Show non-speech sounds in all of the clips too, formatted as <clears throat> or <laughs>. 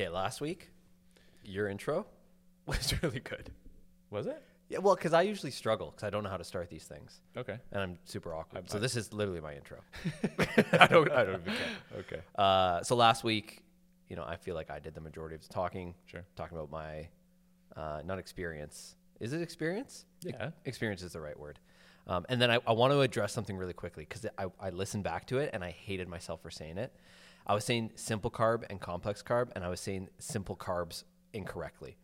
Okay, last week, your intro <laughs> was really good. Was it? Yeah, well, because I usually struggle because I don't know how to start these things, Okay. and I'm super awkward. So this is literally my intro. <laughs> <laughs> I don't. I don't even care. Okay. Uh, so last week, you know, I feel like I did the majority of the talking, Sure. talking about my uh, not experience. Is it experience? Yeah. Experience is the right word. Um, and then I, I want to address something really quickly because I, I listened back to it and I hated myself for saying it. I was saying simple carb and complex carb, and I was saying simple carbs incorrectly.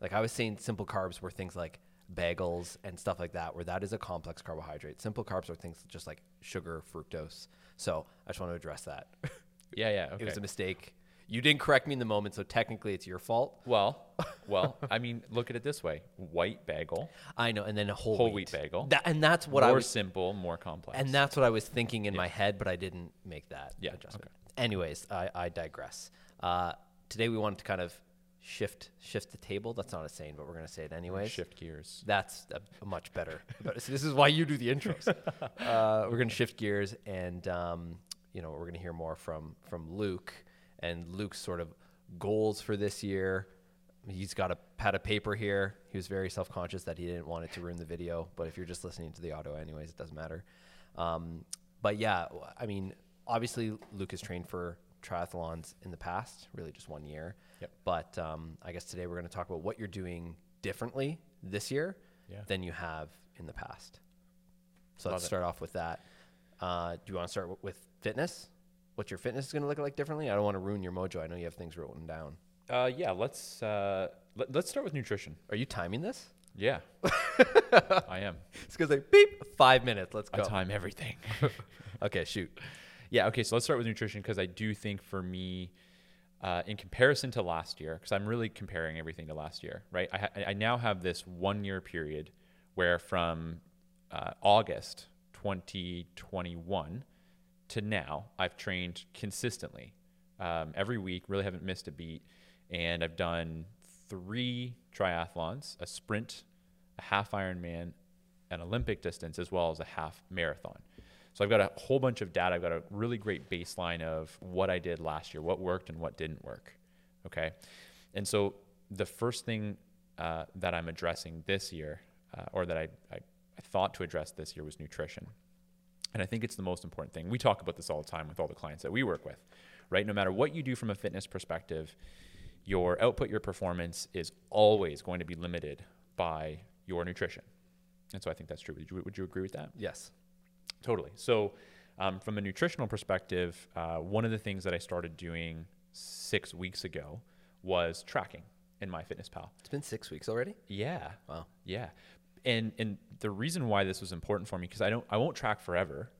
Like I was saying simple carbs were things like bagels and stuff like that, where that is a complex carbohydrate. Simple carbs are things just like sugar, fructose. So I just want to address that. <laughs> Yeah. Yeah. Okay. It was a mistake. You didn't correct me in the moment, so technically it's your fault. well, <laughs> well. I mean, look at it this way: white bagel, I know, and then a whole, whole wheat, bagel. That, and that's what I more was, simple, more complex. and that's what I was thinking in my head, but I didn't make that Yeah, adjustment. Anyways, I, I digress. Uh, today we wanted to kind of shift shift the table. That's not a saying, but we're going to say it anyways. shift gears. That's a, a much better. but this is why you do the intros. <laughs> uh, we're going to shift gears, and um, you know we're going to hear more from from Luke and Luke's sort of goals for this year. He's got a pad of paper here. He was very self conscious that he didn't want it to ruin the video, but if you're just listening to the audio, anyways, it doesn't matter. Um, but yeah, I mean, obviously Luke has trained for triathlons in the past, really just one year. Yep. But um, I guess today we're going to talk about what you're doing differently this year Yeah. than you have in the past. So Love let's it. start off with that. Uh, do you want to start w- with fitness? What your fitness is going to look like differently? I don't want to ruin your mojo. I know you have things written down. Uh, yeah. Let's uh, let, let's start with nutrition. Are you timing this? Yeah. <laughs> I am. It's because like beep, five minutes. Let's go. I time everything. <laughs> Okay, shoot. Yeah. Okay. So let's start with nutrition because I do think for me, uh, in comparison to last year, because I'm really comparing everything to last year, right? I, ha- I now have this one year period where from uh, August 2021 to now, I've trained consistently um, every week, really haven't missed a beat. And I've done three triathlons, a sprint, a half Ironman, an Olympic distance, as well as a half marathon. So I've got a whole bunch of data. I've got a really great baseline of what I did last year, what worked and what didn't work. Okay. And so the first thing uh, that I'm addressing this year, uh, or that I, I, I thought to address this year, was nutrition. And I think it's the most important thing. We talk about this all the time with all the clients that we work with, right? No matter what you do from a fitness perspective, your output, your performance is always going to be limited by your nutrition. And so I think that's true. Would you, would you agree with that? Yes. Totally. So, um, from a nutritional perspective, uh, one of the things that I started doing six weeks ago was tracking in MyFitnessPal. It's been six weeks already. Yeah, Wow. yeah, and and the reason why this was important for me because I don't I won't track forever,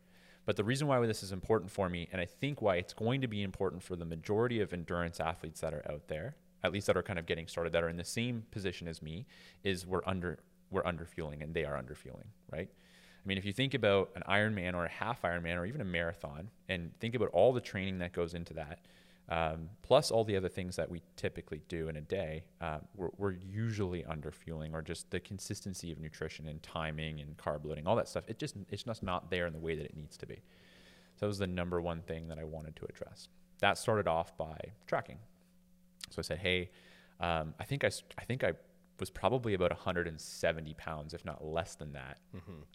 but the reason why this is important for me, and I think why it's going to be important for the majority of endurance athletes that are out there, at least that are kind of getting started, that are in the same position as me, is we're under we're under fueling and they are under fueling, right? I mean, if you think about an Ironman or a half Ironman or even a marathon, and think about all the training that goes into that, um, plus all the other things that we typically do in a day, uh, we're, we're usually under fueling or just the consistency of nutrition and timing and carb loading, all that stuff. It just it's just not there in the way that it needs to be. So that was the number one thing that I wanted to address. That started off by tracking. So I said, hey, um, I think I I think I was probably about 170 pounds, if not less than that,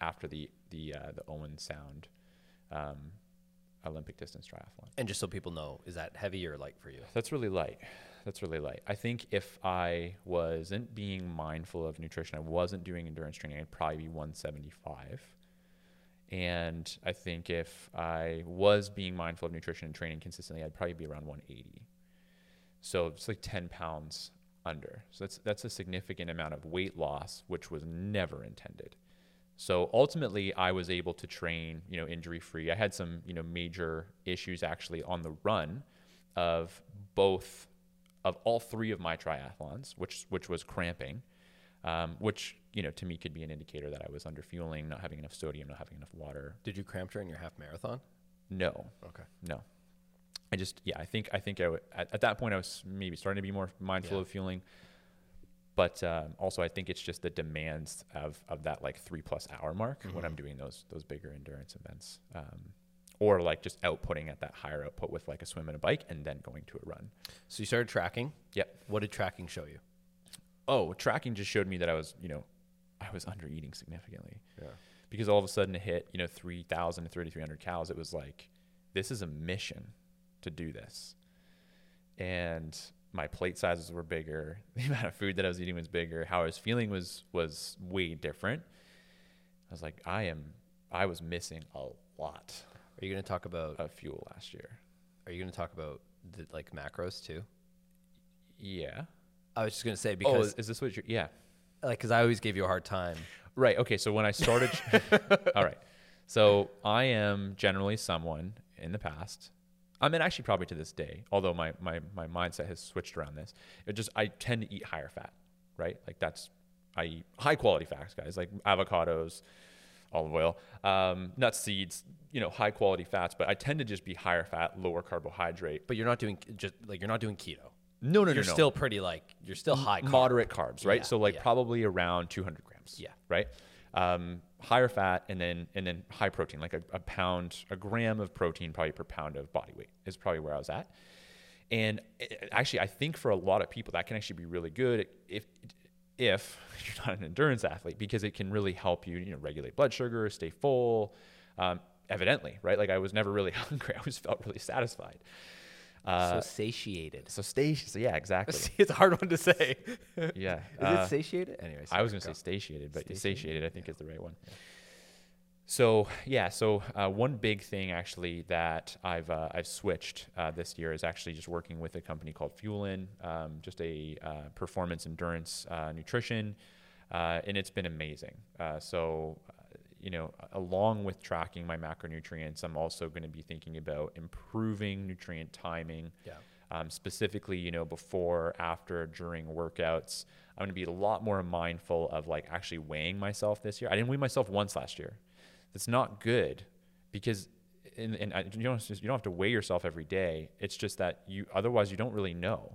after the the uh, the Owen Sound um, Olympic distance triathlon. And just so people know, is that heavy or light for you? That's really light. That's really light. I think if I wasn't being mindful of nutrition, I wasn't doing endurance training, I'd probably be 175. And I think if I was being mindful of nutrition and training consistently, I'd probably be around 180. So it's like 10 pounds under. So that's that's a significant amount of weight loss, which was never intended. So ultimately, I was able to train, you know, injury free. I had some, you know, major issues actually on the run of both of all three of my triathlons, which which was cramping, um, which you know to me could be an indicator that I was under fueling, not having enough sodium, not having enough water. Did you cramp during your half marathon? No, Okay. no. I just yeah, I think I think I w- at, at that point I was maybe starting to be more mindful Yeah. of fueling, but um, also I think it's just the demands of of that like three plus hour mark when I'm doing those those bigger endurance events. Um, or like just outputting at that higher output with like a swim and a bike and then going to a run. So you started tracking. Yep. What did tracking show you? Oh, tracking just showed me that I was, you know, I was under eating significantly. Yeah. Because all of a sudden it hit, you know, 3,000 to 3,300 calories. It was like, this is a mission to do this. And my plate sizes were bigger. <laughs> The amount of food that I was eating was bigger. How I was feeling was was way different. I was like, I am, I was missing a lot Are you going to talk about? of fuel last year. Are you going to talk about the like macros too? Yeah. I was just going to say Oh, because is, is this what you're? Yeah. like because I always gave you a hard time. Right. Okay. So when I started, <laughs> <laughs> all right. So I am generally someone in the past. I mean, actually, probably to this day, although my, my, my mindset has switched around this. It just, I tend to eat higher fat, right? Like that's, I eat high quality fats, guys, like avocados, olive oil, um, nuts, seeds, you know, high quality fats. But I tend to just be higher fat, lower carbohydrate. But you're not doing just like you're not doing keto. No, no, you're no, no. still pretty like you're still high carb. moderate carbs, right? Yeah, so like yeah. probably around 200 grams. Yeah. Right. Um, higher fat and then and then high protein, like a, a pound, a gram of protein probably per pound of body weight is probably where I was at. And it- actually, I think for a lot of people that can actually be really good if if <laughs> you're not an endurance athlete because it can really help you, you know, regulate blood sugar, stay full. Um, evidently, right? Like I was never really <laughs> hungry. I always felt really satisfied. Uh, so satiated. so stay. So yeah, exactly. <laughs> it's a hard one to say. <laughs> Yeah. <laughs> Is uh, it satiated? Anyways, I was going to go. say satiated, but Satiated? satiated, I think is the right one. So yeah, so uh, one big thing actually that I've uh, I've switched uh, this year is actually just working with a company called Fuelin, um, just a uh, performance endurance uh, nutrition, uh, and it's been amazing. Uh, so you know, along with tracking my macronutrients, I'm also going to be thinking about improving nutrient timing Yeah. um, specifically, you know, before, after, during workouts. I'm going to be a lot more mindful of like actually weighing myself this year. I didn't weigh myself once last year. That's not good because, and, you don't you don't have to weigh yourself every day. It's just that you otherwise you don't really know.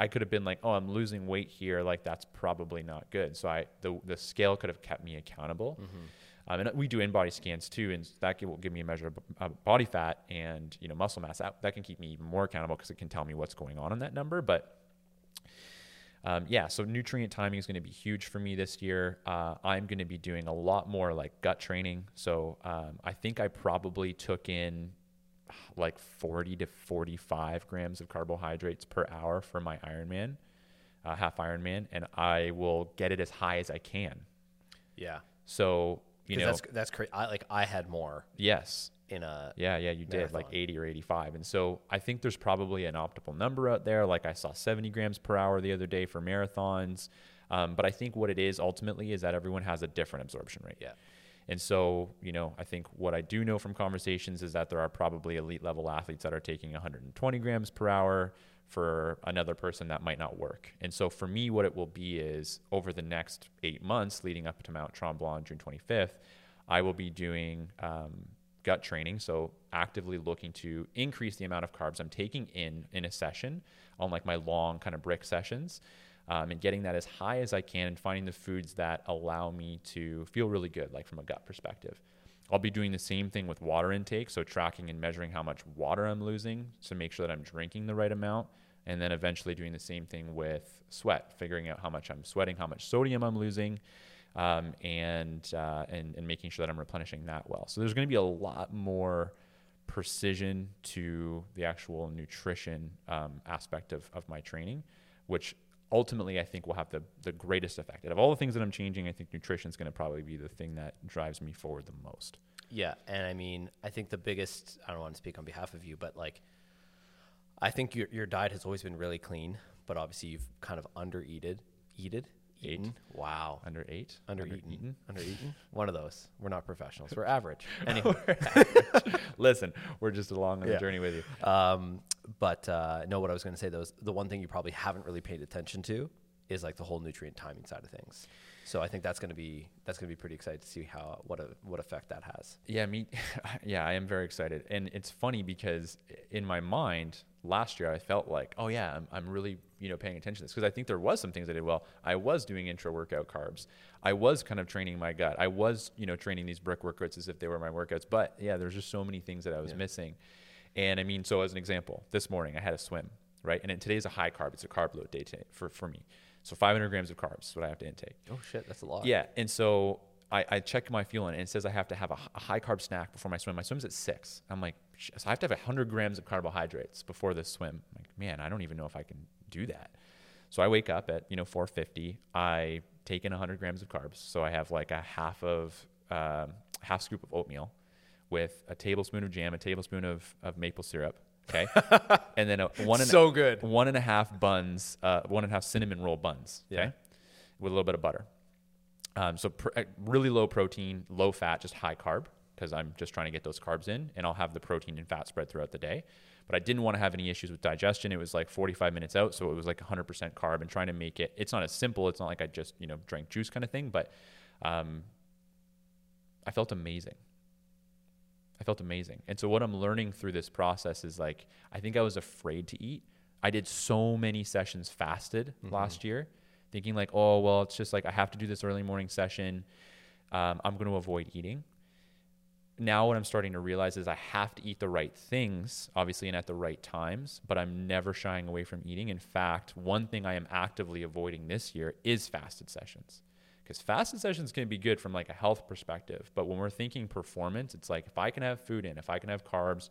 I could have been like, oh, I'm losing weight here. Like that's probably not good. So I the the scale could have kept me accountable. Um, and we do in-body scans too, and that will give me a measure of uh, body fat and you know muscle mass. That, that can keep me even more accountable because it can tell me what's going on in that number. But um, yeah, so nutrient timing is going to be huge for me this year. Uh, I'm going to be doing a lot more like gut training. So um, I think I probably took in like 40 to 45 grams of carbohydrates per hour for my Ironman, uh, half Ironman, and I will get it as high as I can. Yeah. So you know, that's that's crazy. I like I had more yes, in a yeah, yeah, you did like 80 or 85. And so I think there's probably an optimal number out there. Like I saw 70 grams per hour the other day for marathons. Um, but I think what it is ultimately is that everyone has a different absorption rate. yeah. And so, you know, I think what I do know from conversations is that there are probably elite level athletes that are taking 120 grams per hour. For another person, that might not work. And so, for me, what it will be is over the next eight months leading up to Mount Tremblant, June 25th, I will be doing um, gut training. So, actively looking to increase the amount of carbs I'm taking in in a session on like my long kind of brick sessions um, and getting that as high as I can and finding the foods that allow me to feel really good, like from a gut perspective. I'll be doing the same thing with water intake, so tracking and measuring how much water I'm losing to make sure that I'm drinking the right amount, and then eventually doing the same thing with sweat, figuring out how much I'm sweating, how much sodium I'm losing, um, and, uh, and and making sure that I'm replenishing that well. So there's going to be a lot more precision to the actual nutrition um, aspect of, of my training, which ultimately I think will have the, the greatest effect. Out of all the things that I'm changing, I think nutrition is going to probably be the thing that drives me forward the most. Yeah, and I mean, I think the biggest I don't want to speak on behalf of you, but like I think your your diet has always been really clean, but obviously you've kind of under eated, eated, Ate. eaten. Wow. Under eight? Under eaten. eaten? Under eaten. One of those. We're not professionals. We're <laughs> average. Anyway. <laughs> Listen, we're just along on Yeah. the journey with you. Um, but uh, no, what I was going to say though is the one thing you probably haven't really paid attention to is like the whole nutrient timing side of things. So I think that's going to be that's going to be pretty exciting to see how what a, what effect that has. Yeah, me. <laughs> Yeah, I am very excited, and it's funny because in my mind, last year I felt like, oh yeah, I'm, I'm really you know paying attention to this because I think there was some things I did well. I was doing intra workout carbs. I was kind of training my gut. I was you know training these brick workouts as if they were my workouts. But yeah, there's just so many things that I was Yeah. missing. And I mean, so as an example, this morning I had a swim, right? And it, today's a high carb. It's a carb load day today for for me. So 500 grams of carbs is what I have to intake. Oh shit, that's a lot. Yeah, and so I, I check my fuel and it says I have to have a high carb snack before my swim. My swim's at six. I'm like, so I have to have 100 grams of carbohydrates before this swim. I'm like, man, I don't even know if I can do that. So I wake up at you know 4:50. I take in 100 grams of carbs. So I have like a half of um, half scoop of oatmeal with a tablespoon of jam, a tablespoon of, of maple syrup. Okay, <laughs> and then a one and So good. one and a half buns, uh, one and a half cinnamon roll buns. Okay, Yeah. with a little bit of butter. Um, so pr- uh, really low protein, low fat, just high carb because I'm just trying to get those carbs in, and I'll have the protein and fat spread throughout the day. But I didn't want to have any issues with digestion. It was like 45 minutes out, so it was like 100% carb, and trying to make it. It's not as simple. It's not like I just you know drank juice kind of thing, but um, I felt amazing. I felt amazing. And so what I'm learning through this process is like I think I was afraid to eat. I did so many sessions fasted last year, thinking like, oh well, it's just like I have to do this early morning session. Um, I'm going to avoid eating. Now what I'm starting to realize is I have to eat the right things, obviously, and at the right times. But I'm never shying away from eating. In fact, one thing I am actively avoiding this year is fasted sessions because fasted sessions can be good from like a health perspective but when we're thinking performance it's like if i can have food in if i can have carbs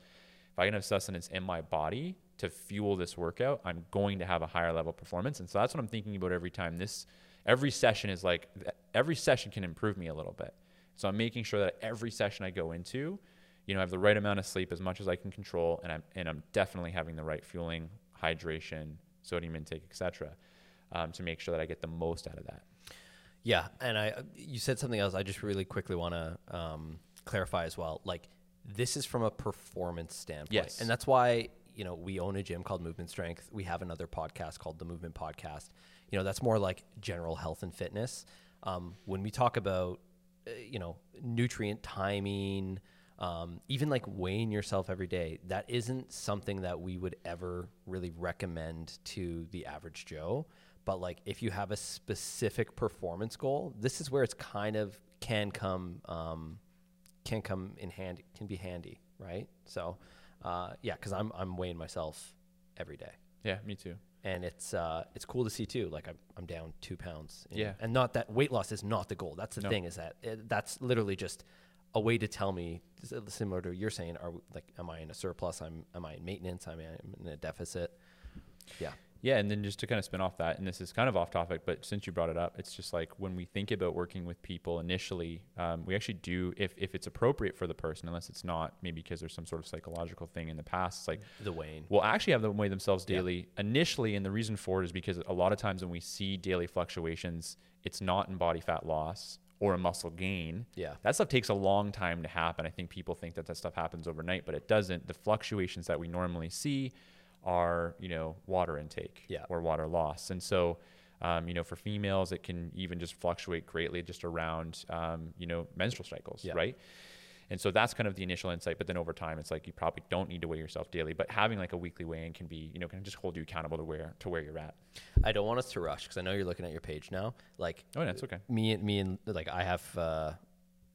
if i can have sustenance in my body to fuel this workout i'm going to have a higher level performance. And so that's what i'm thinking about every time. This every session is like every session can improve me a little bit. So i'm making sure that every session i go into you know i have the right amount of sleep as much as i can control and i'm and i'm definitely having the right fueling hydration sodium intake etc um, to make sure that i get the most out of that Yeah, and I you said something else. I just really quickly want to um, clarify as well. Like this is from a performance standpoint, Yes. and that's why you know we own a gym called Movement Strength. We have another podcast called the Movement Podcast. You know that's more like general health and fitness. Um, when we talk about uh, you know nutrient timing, um, even like weighing yourself every day, that isn't something that we would ever really recommend to the average Joe. But like if you have a specific performance goal, this is where it's kind of can come um, can come in handy, can be handy, right? So uh, yeah, because I'm I'm weighing myself every day yeah me too and it's uh, it's cool to see too. Like I'm, I'm down two pounds. in- Yeah. and not that weight loss is not the goal. That's the No. thing is that it, that's literally just a way to tell me similar to what you're saying. Are we- like, am I in a surplus? I'm am I in maintenance? I'm in a deficit? Yeah, Yeah, and then just to kind of spin off that, and this is kind of off topic, but since you brought it up, it's just like when we think about working with people initially, um, we actually do, if, if it's appropriate for the person, unless it's not, maybe because there's some sort of psychological thing in the past, it's like the weighing. will actually have them weigh themselves Yeah. daily initially. And the reason for it is because a lot of times when we see daily fluctuations, it's not in body fat loss or a muscle gain. Yeah. That stuff takes a long time to happen. I think people think that that stuff happens overnight, but it doesn't. The fluctuations that we normally see are, you know, water intake Yeah. or water loss. And so, um, you know, for females, it can even just fluctuate greatly just around, um, you know, menstrual cycles, Yeah. right? And so that's kind of the initial insight. But then over time, it's like you probably don't need to weigh yourself daily, but having like a weekly weigh-in can be, you know, can just hold you accountable to where to where you're at. I don't want us to rush because I know you're looking at your page now. Like Oh, yeah, it's okay. me and me and like I have uh,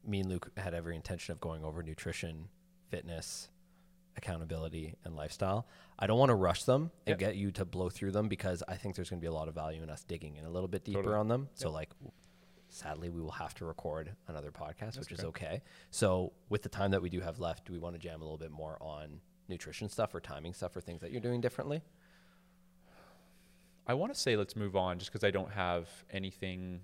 me and Luke had every intention of going over nutrition, fitness, accountability, and lifestyle. I don't want to rush them and Yep. get you to blow through them because I think there's going to be a lot of value in us digging in a little bit deeper Totally. on them. So like. Sadly, we will have to record another podcast, which is okay. okay. So, with the time that we do have left, do we want to jam a little bit more on nutrition stuff or timing stuff or things that you're doing differently? I want to say let's move on just because I don't have anything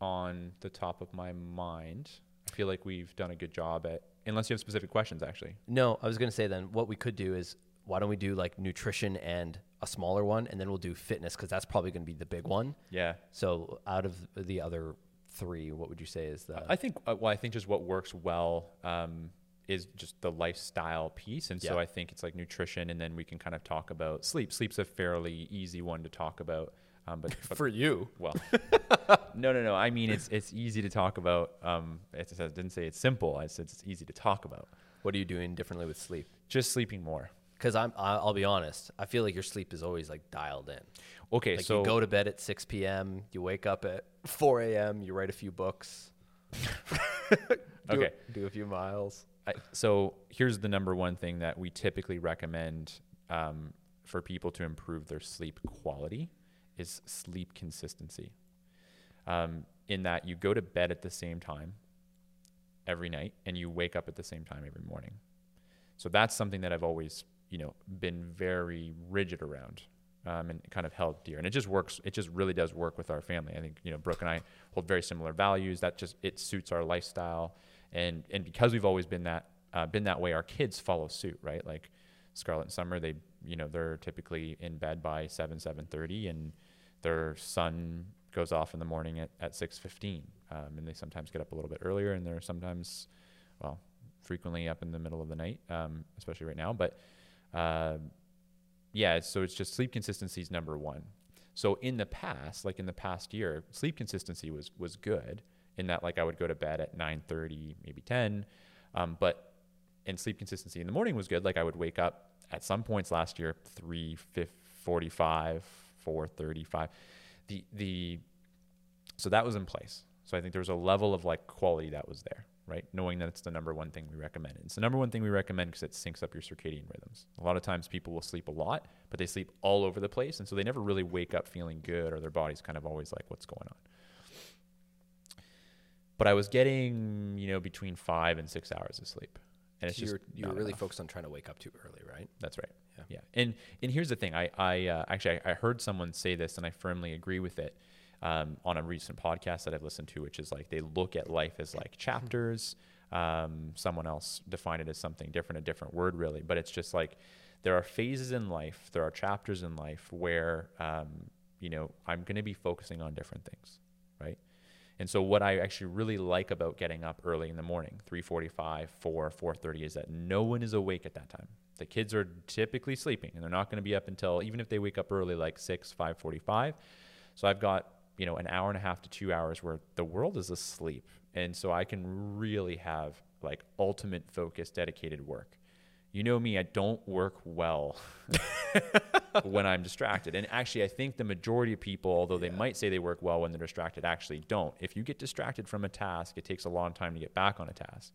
on the top of my mind. I feel like we've done a good job at, unless you have specific questions, actually. No, I was going to say then what we could do is why don't we do like nutrition and a smaller one, and then we'll do fitness because that's probably going to be the big one. Yeah. So out of the other three, what would you say is the I think, uh, well, I think just what works well um, is just the lifestyle piece. And so I think it's like nutrition, and then we can kind of talk about sleep. Sleep's a fairly easy one to talk about. Um, but, but <laughs> For you, well, <laughs> no, no, no. I mean, it's it's easy to talk about. Um, I didn't say it's simple. I said it's easy to talk about. what are you doing differently with sleep? Just sleeping more. Because I'm, I'll be honest, I feel like your sleep is always like dialed in. Okay, Like so you go to bed at 6 p.m., you wake up at 4 a.m., you write a few books. <laughs> do, Okay. Do a few miles. I, so here's the number one thing that we typically recommend um, for people to improve their sleep quality is sleep consistency. Um, in that you go to bed at the same time every night and you wake up at the same time every morning. So that's something that I've always, you know, been very rigid around um, and kind of held dear. And it just works. It just really does work with our family. I think, you know, Brooke and I hold very similar values. That just, it suits our lifestyle. And, and because we've always been that, uh, been that way, our kids follow suit, right? Like Scarlett and Summer, they, you know, they're typically in bed by 7, 7.30 and their sun goes off in the morning at, at 6.15. Um, and they sometimes get up a little bit earlier and they're sometimes, well, frequently up in the middle of the night, um, especially right now. But uh, yeah, so it's just sleep consistency is number one. So in the past, like in the past year, sleep consistency was was good in that like I would go to bed at 9:30, maybe 10, um, but and sleep consistency in the morning was good. Like I would wake up at some points last year 3 45, 4:35. The the so that was in place. So I think there was a level of like quality that was there, right? Knowing that it's the number one thing we recommend. It's the number one thing we recommend because it syncs up your circadian rhythms. A lot of times people will sleep a lot, but they sleep all over the place. And so they never really wake up feeling good or their body's kind of always like, what's going on? But I was getting, you know, between five and six hours of sleep. And it's So just you're, you're really enough. focused on trying to wake up too early, right? That's right. Yeah. Yeah. And and here's the thing. I I uh, actually I, I heard someone say this, and I firmly agree with it. Um, on a recent podcast that I've listened to, which is like they look at life as like chapters. Um, someone else defined it as something different, a different word really, but it's just like there are phases in life, there are chapters in life where um, you know I'm going to be focusing on different things, right? And so what I actually really like about getting up early in the morning, 3:45, 4, 4:30 is that no one is awake at that time. The kids are typically sleeping and they're not going to be up until even if they wake up early like 6, 5:45. So I've got, you know, an hour and a half to 2 hours where the world is asleep. And so I can really have like ultimate focus dedicated work. You know me, I don't work well <laughs> when I'm distracted. And actually, I think the majority of people, although they might say they work well when they're distracted, actually don't. If you get distracted from a task, it takes a long time to get back on a task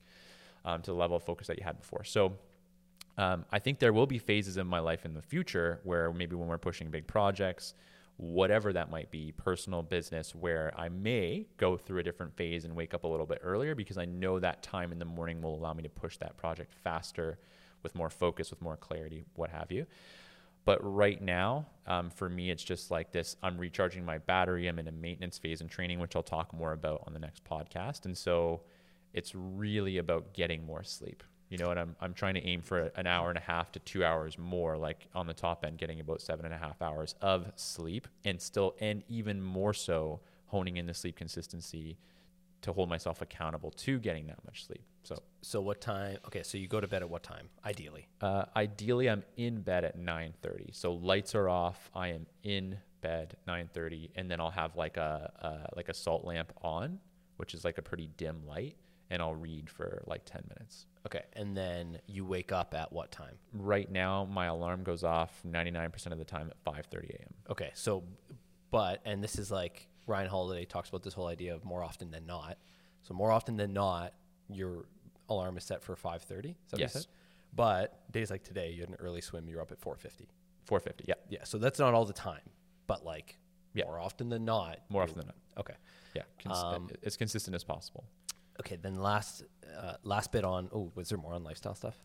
um, to the level of focus that you had before. So um, I think there will be phases in my life in the future where maybe when we're pushing big projects, whatever that might be, personal, business, where I may go through a different phase and wake up a little bit earlier because I know that time in the morning will allow me to push that project faster with more focus, with more clarity, what have you. But right now, um, for me, it's just like this I'm recharging my battery. I'm in a maintenance phase and training, which I'll talk more about on the next podcast. And so it's really about getting more sleep. You know, and I'm, I'm trying to aim for an hour and a half to two hours more, like on the top end, getting about seven and a half hours of sleep and still, and even more so, honing in the sleep consistency to hold myself accountable to getting that much sleep. So So what time? Okay, so you go to bed at what time, ideally? uh, ideally, I'm in bed at 9:30. So lights are off. I am in bed 9:30, and then I'll have like a uh, like a salt lamp on, which is like a pretty dim light, and I'll read for like 10 minutes. Okay, and then you wake up at what time? Right now, my alarm goes off 99% of the time at 5:30 a.m. Okay, so, but, and this is like Ryan Holiday talks about this whole idea of more often than not. So more often than not, your alarm is set for 5.30. Is what you Yes. But days like today, you had an early swim, you're up at 4.50. 4:50. Yeah, Yeah, so that's not all the time, but like Yeah. more often than not. more often than not. Okay. Yeah, cons- Um, as consistent as possible. Okay, then last uh, last bit on. Oh, was there more on lifestyle stuff?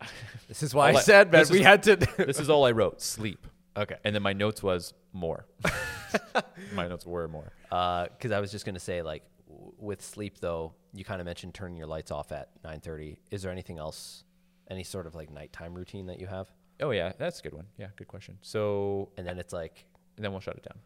<laughs> this is why I I- said, man, we is- had to. <laughs> this is all I wrote: sleep. okay. And then my notes was more. <laughs> my notes were more. because Uh, I was just gonna say, like, w- with sleep though, you kind of mentioned turning your lights off at 9:30. Is there anything else, any sort of like nighttime routine that you have? Oh yeah, that's a good one. Yeah, good question. So And then it's like, and then we'll shut it down.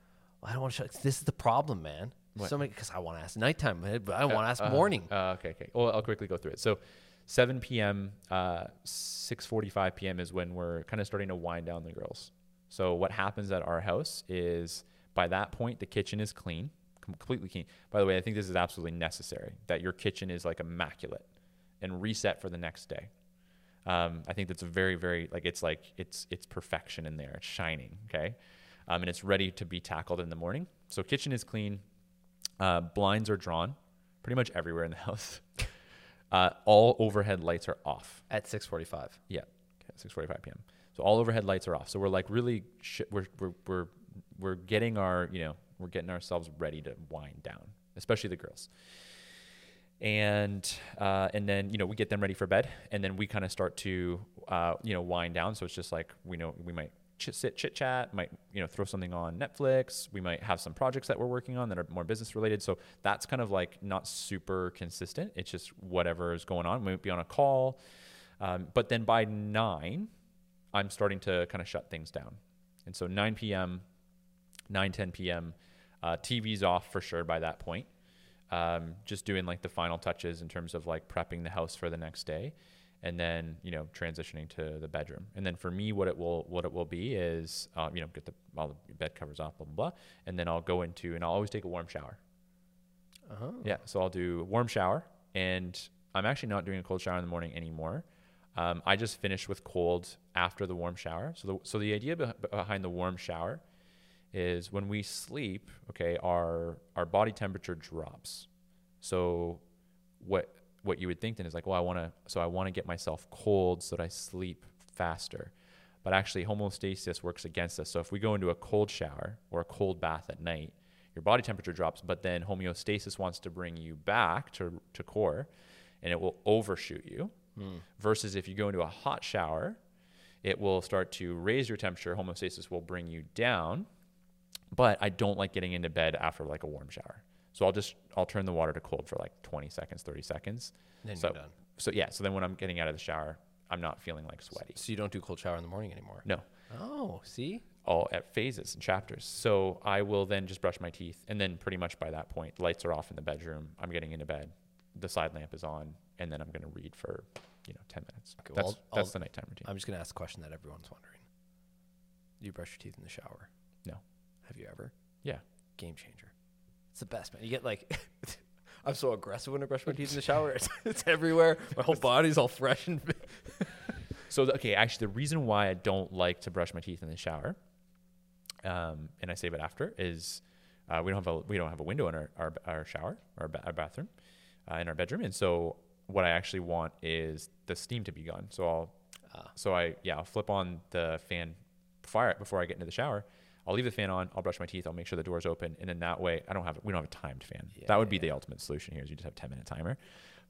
I don't want to shut. This is the problem, man. What? So many because I want to ask nighttime, but I want to ask Uh, morning. Uh, okay, okay. Well, I'll quickly go through it. So, 7 p.m., uh, 6:45 p.m. is when we're kind of starting to wind down the girls. So, what happens at our house is by that point the kitchen is clean, completely clean. By the way, I think this is absolutely necessary that your kitchen is like immaculate and reset for the next day. Um, I think that's a very, very like it's like it's it's perfection in there. It's shining, okay, um, and it's ready to be tackled in the morning. So kitchen is clean, uh, blinds are drawn, pretty much everywhere in the <laughs> house. Uh, all overhead lights are off. At 6:45. Yeah, okay, 6:45 p.m. So all overhead lights are off. So we're like really sh- we're we're we're we're getting our you know we're getting ourselves ready to wind down, especially the girls. And uh, and then you know we get them ready for bed, and then we kind of start to uh, you know wind down. So it's just like we know we might sit chit chat, might you know throw something on Netflix. We might have some projects that we're working on that are more business related. So that's kind of like not super consistent. It's just whatever is going on. We might be on a call, um, but then by nine, I'm starting to kind of shut things down. And so 9 p.m., 9 10 p.m. Uh, TV's off for sure by that point. Um, just doing like the final touches in terms of like prepping the house for the next day, and then you know transitioning to the bedroom. And then for me, what it will what it will be is um, you know get the all the bed covers off, blah blah blah, and then I'll go into and I'll always take a warm shower. Uh-huh. Yeah, so I'll do warm shower, and I'm actually not doing a cold shower in the morning anymore. Um, I just finish with cold after the warm shower. So the so the idea beh- behind the warm shower is when we sleep, okay, our our body temperature drops. So what what you would think then is like, well, I want to so I want to get myself cold so that I sleep faster. But actually homeostasis works against us. So if we go into a cold shower or a cold bath at night, your body temperature drops, but then homeostasis wants to bring you back to to core and it will overshoot you. Hmm. Versus if you go into a hot shower, it will start to raise your temperature. Homeostasis will bring you down. But I don't like getting into bed after like a warm shower. So I'll just I'll turn the water to cold for like 20 seconds, 30 seconds. Then so, you're done. So yeah, so then when I'm getting out of the shower, I'm not feeling like sweaty. So you don't do cold shower in the morning anymore. No. Oh, see. All at phases and chapters. So I will then just brush my teeth and then pretty much by that point, lights are off in the bedroom. I'm getting into bed. The side lamp is on and then I'm going to read for, you know, 10 minutes. Okay, that's well, I'll- that's the nighttime routine. I'm just gonna ask a question that everyone's wondering. Do you brush your teeth in the shower? No. Have you ever? yeah. Game changer. It's the best, man. You get like. <laughs> I'm so aggressive when I brush my teeth in the shower. <laughs> It's, it's everywhere. My whole body's all fresh and. <laughs> So the, okay, actually, the reason why I don't like to brush my teeth in the shower, um, and I save it after, is uh, we don't have a we don't have a window in our our, our shower our, ba- our bathroom uh, in our bedroom, and so what I actually want is the steam to be gone. So I'll Ah. so I yeah I'll flip on the fan fire before I get into the shower. I'll leave the fan on. I'll brush my teeth. I'll make sure the door's open, and then that way I don't have we don't have a timed fan. Yeah, that would be yeah. the ultimate solution here. Is you just have ten minute timer,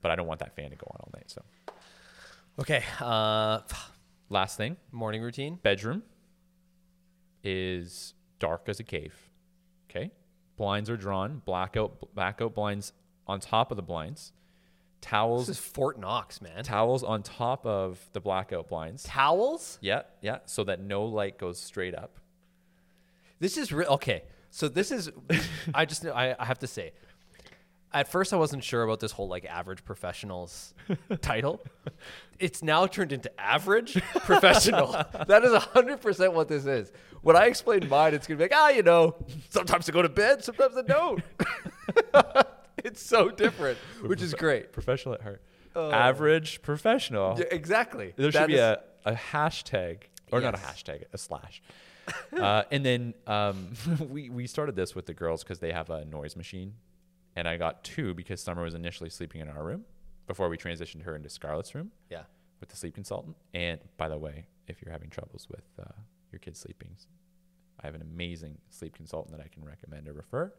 but I don't want that fan to go on all night. So Okay. Uh, <sighs> last thing, morning routine. bedroom is dark as a cave. Okay. Blinds are drawn, blackout blackout blinds on top of the blinds. Towels. This is Fort Knox, man. towels on top of the blackout blinds. Towels. Yeah, yeah, so that no light goes straight up. This is real. Okay, so this is. <laughs> I just I, I have to say, at first I wasn't sure about this whole like average professionals <laughs> title. It's now turned into average <laughs> professional. that is hundred percent what this is. When I explain mine, it's gonna be like ah, you know, sometimes I go to bed, sometimes I don't. it's so different, which is great. Professional at heart. Oh. Average professional. Yeah, exactly. There should That be is- a, a hashtag, or not a hashtag, a slash. <laughs> uh, and then um, <laughs> we, we started this with the girls because they have a noise machine. And I got two because Summer was initially sleeping in our room before we transitioned her into Scarlett's room yeah. with the sleep consultant. And by the way, if you're having troubles with uh, your kids sleeping, I have an amazing sleep consultant that I can recommend or refer.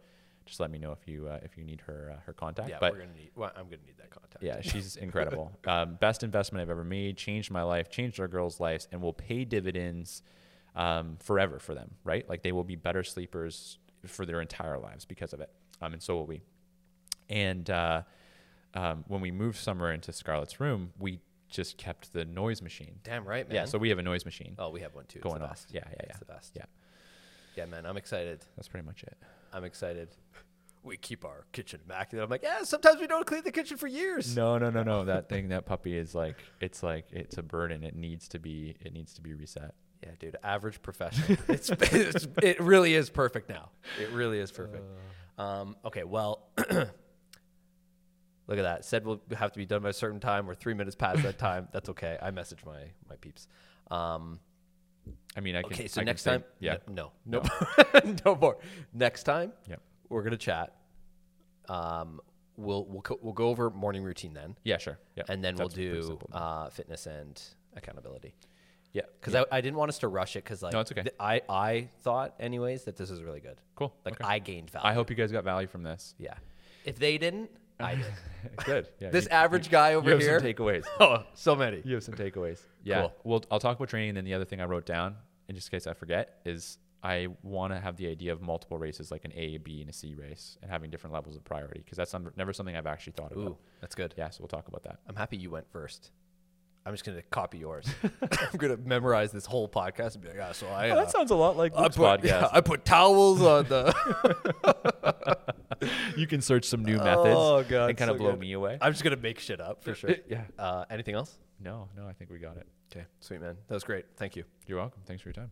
Just let me know if you uh, if you need her uh, her contact. Yeah, but we're gonna need. Well, I'm gonna need that contact. yeah, she's <laughs> incredible. Um, best investment I've ever made. Changed my life. Changed our girls' lives, and will pay dividends um, forever for them. Right? Like they will be better sleepers for their entire lives because of it. Um, and so will we. And uh, um, when we moved Summer into Scarlett's room, we just kept the noise machine. Damn right, man. Yeah, so we have a noise machine oh, we have one too. It's going the off. best. Yeah, yeah, It's yeah. the best. Yeah. Yeah, man. I'm excited. That's pretty much it. I'm excited. we keep our kitchen immaculate. I'm like, yeah, sometimes we don't clean the kitchen for years. No, no, no, no. that thing, that puppy is like, it's like, it's a burden. It needs to be, it needs to be reset. Yeah, dude, average professional. it's, <laughs> it's it really is perfect now. It really is perfect. Um, okay, well, <clears throat> look at that. Said we'll have to be done by a certain time. We're three minutes past that time. That's okay. I message my my peeps. Um, I mean, I can. okay, so I next say- time, yeah. no, no, no, <laughs> no more. Next time, Yep. we're gonna chat. Um, we'll we'll co- we'll go over morning routine then, Yeah, sure. Yeah. and then we'll do uh, fitness and accountability. Yeah. Because yeah. I, I didn't want us to rush it because like No, it's okay. th- I I thought anyways that this was really good. cool. Like okay. I gained value. I hope you guys got value from this. yeah. If they didn't, I <laughs> did. Good. <laughs> Yeah. this you- average guy you over have here. some takeaways. <laughs> oh, so many. You have some takeaways. Yeah. Cool. Well, I'll talk about training, and then the other thing I wrote down, in just case I forget, is I want to have the idea of multiple races, like an A, a B, and a C race, and having different levels of priority, because that's never something I've actually thought about. Ooh, that's good. Yeah. So we'll talk about that. I'm happy you went first. I'm just gonna copy yours. <laughs> I'm gonna memorize this whole podcast and be like, ah, so I. uh, sounds a lot like I put, yeah, I put towels on the. <laughs> you can search some new methods Oh, God, and kind so of blow good. me away. I'm just gonna make shit up for sure. <laughs> Yeah. Uh, anything else? No, no, I think we got it. Okay, sweet man. That was great. Thank you. You're welcome. Thanks for your time.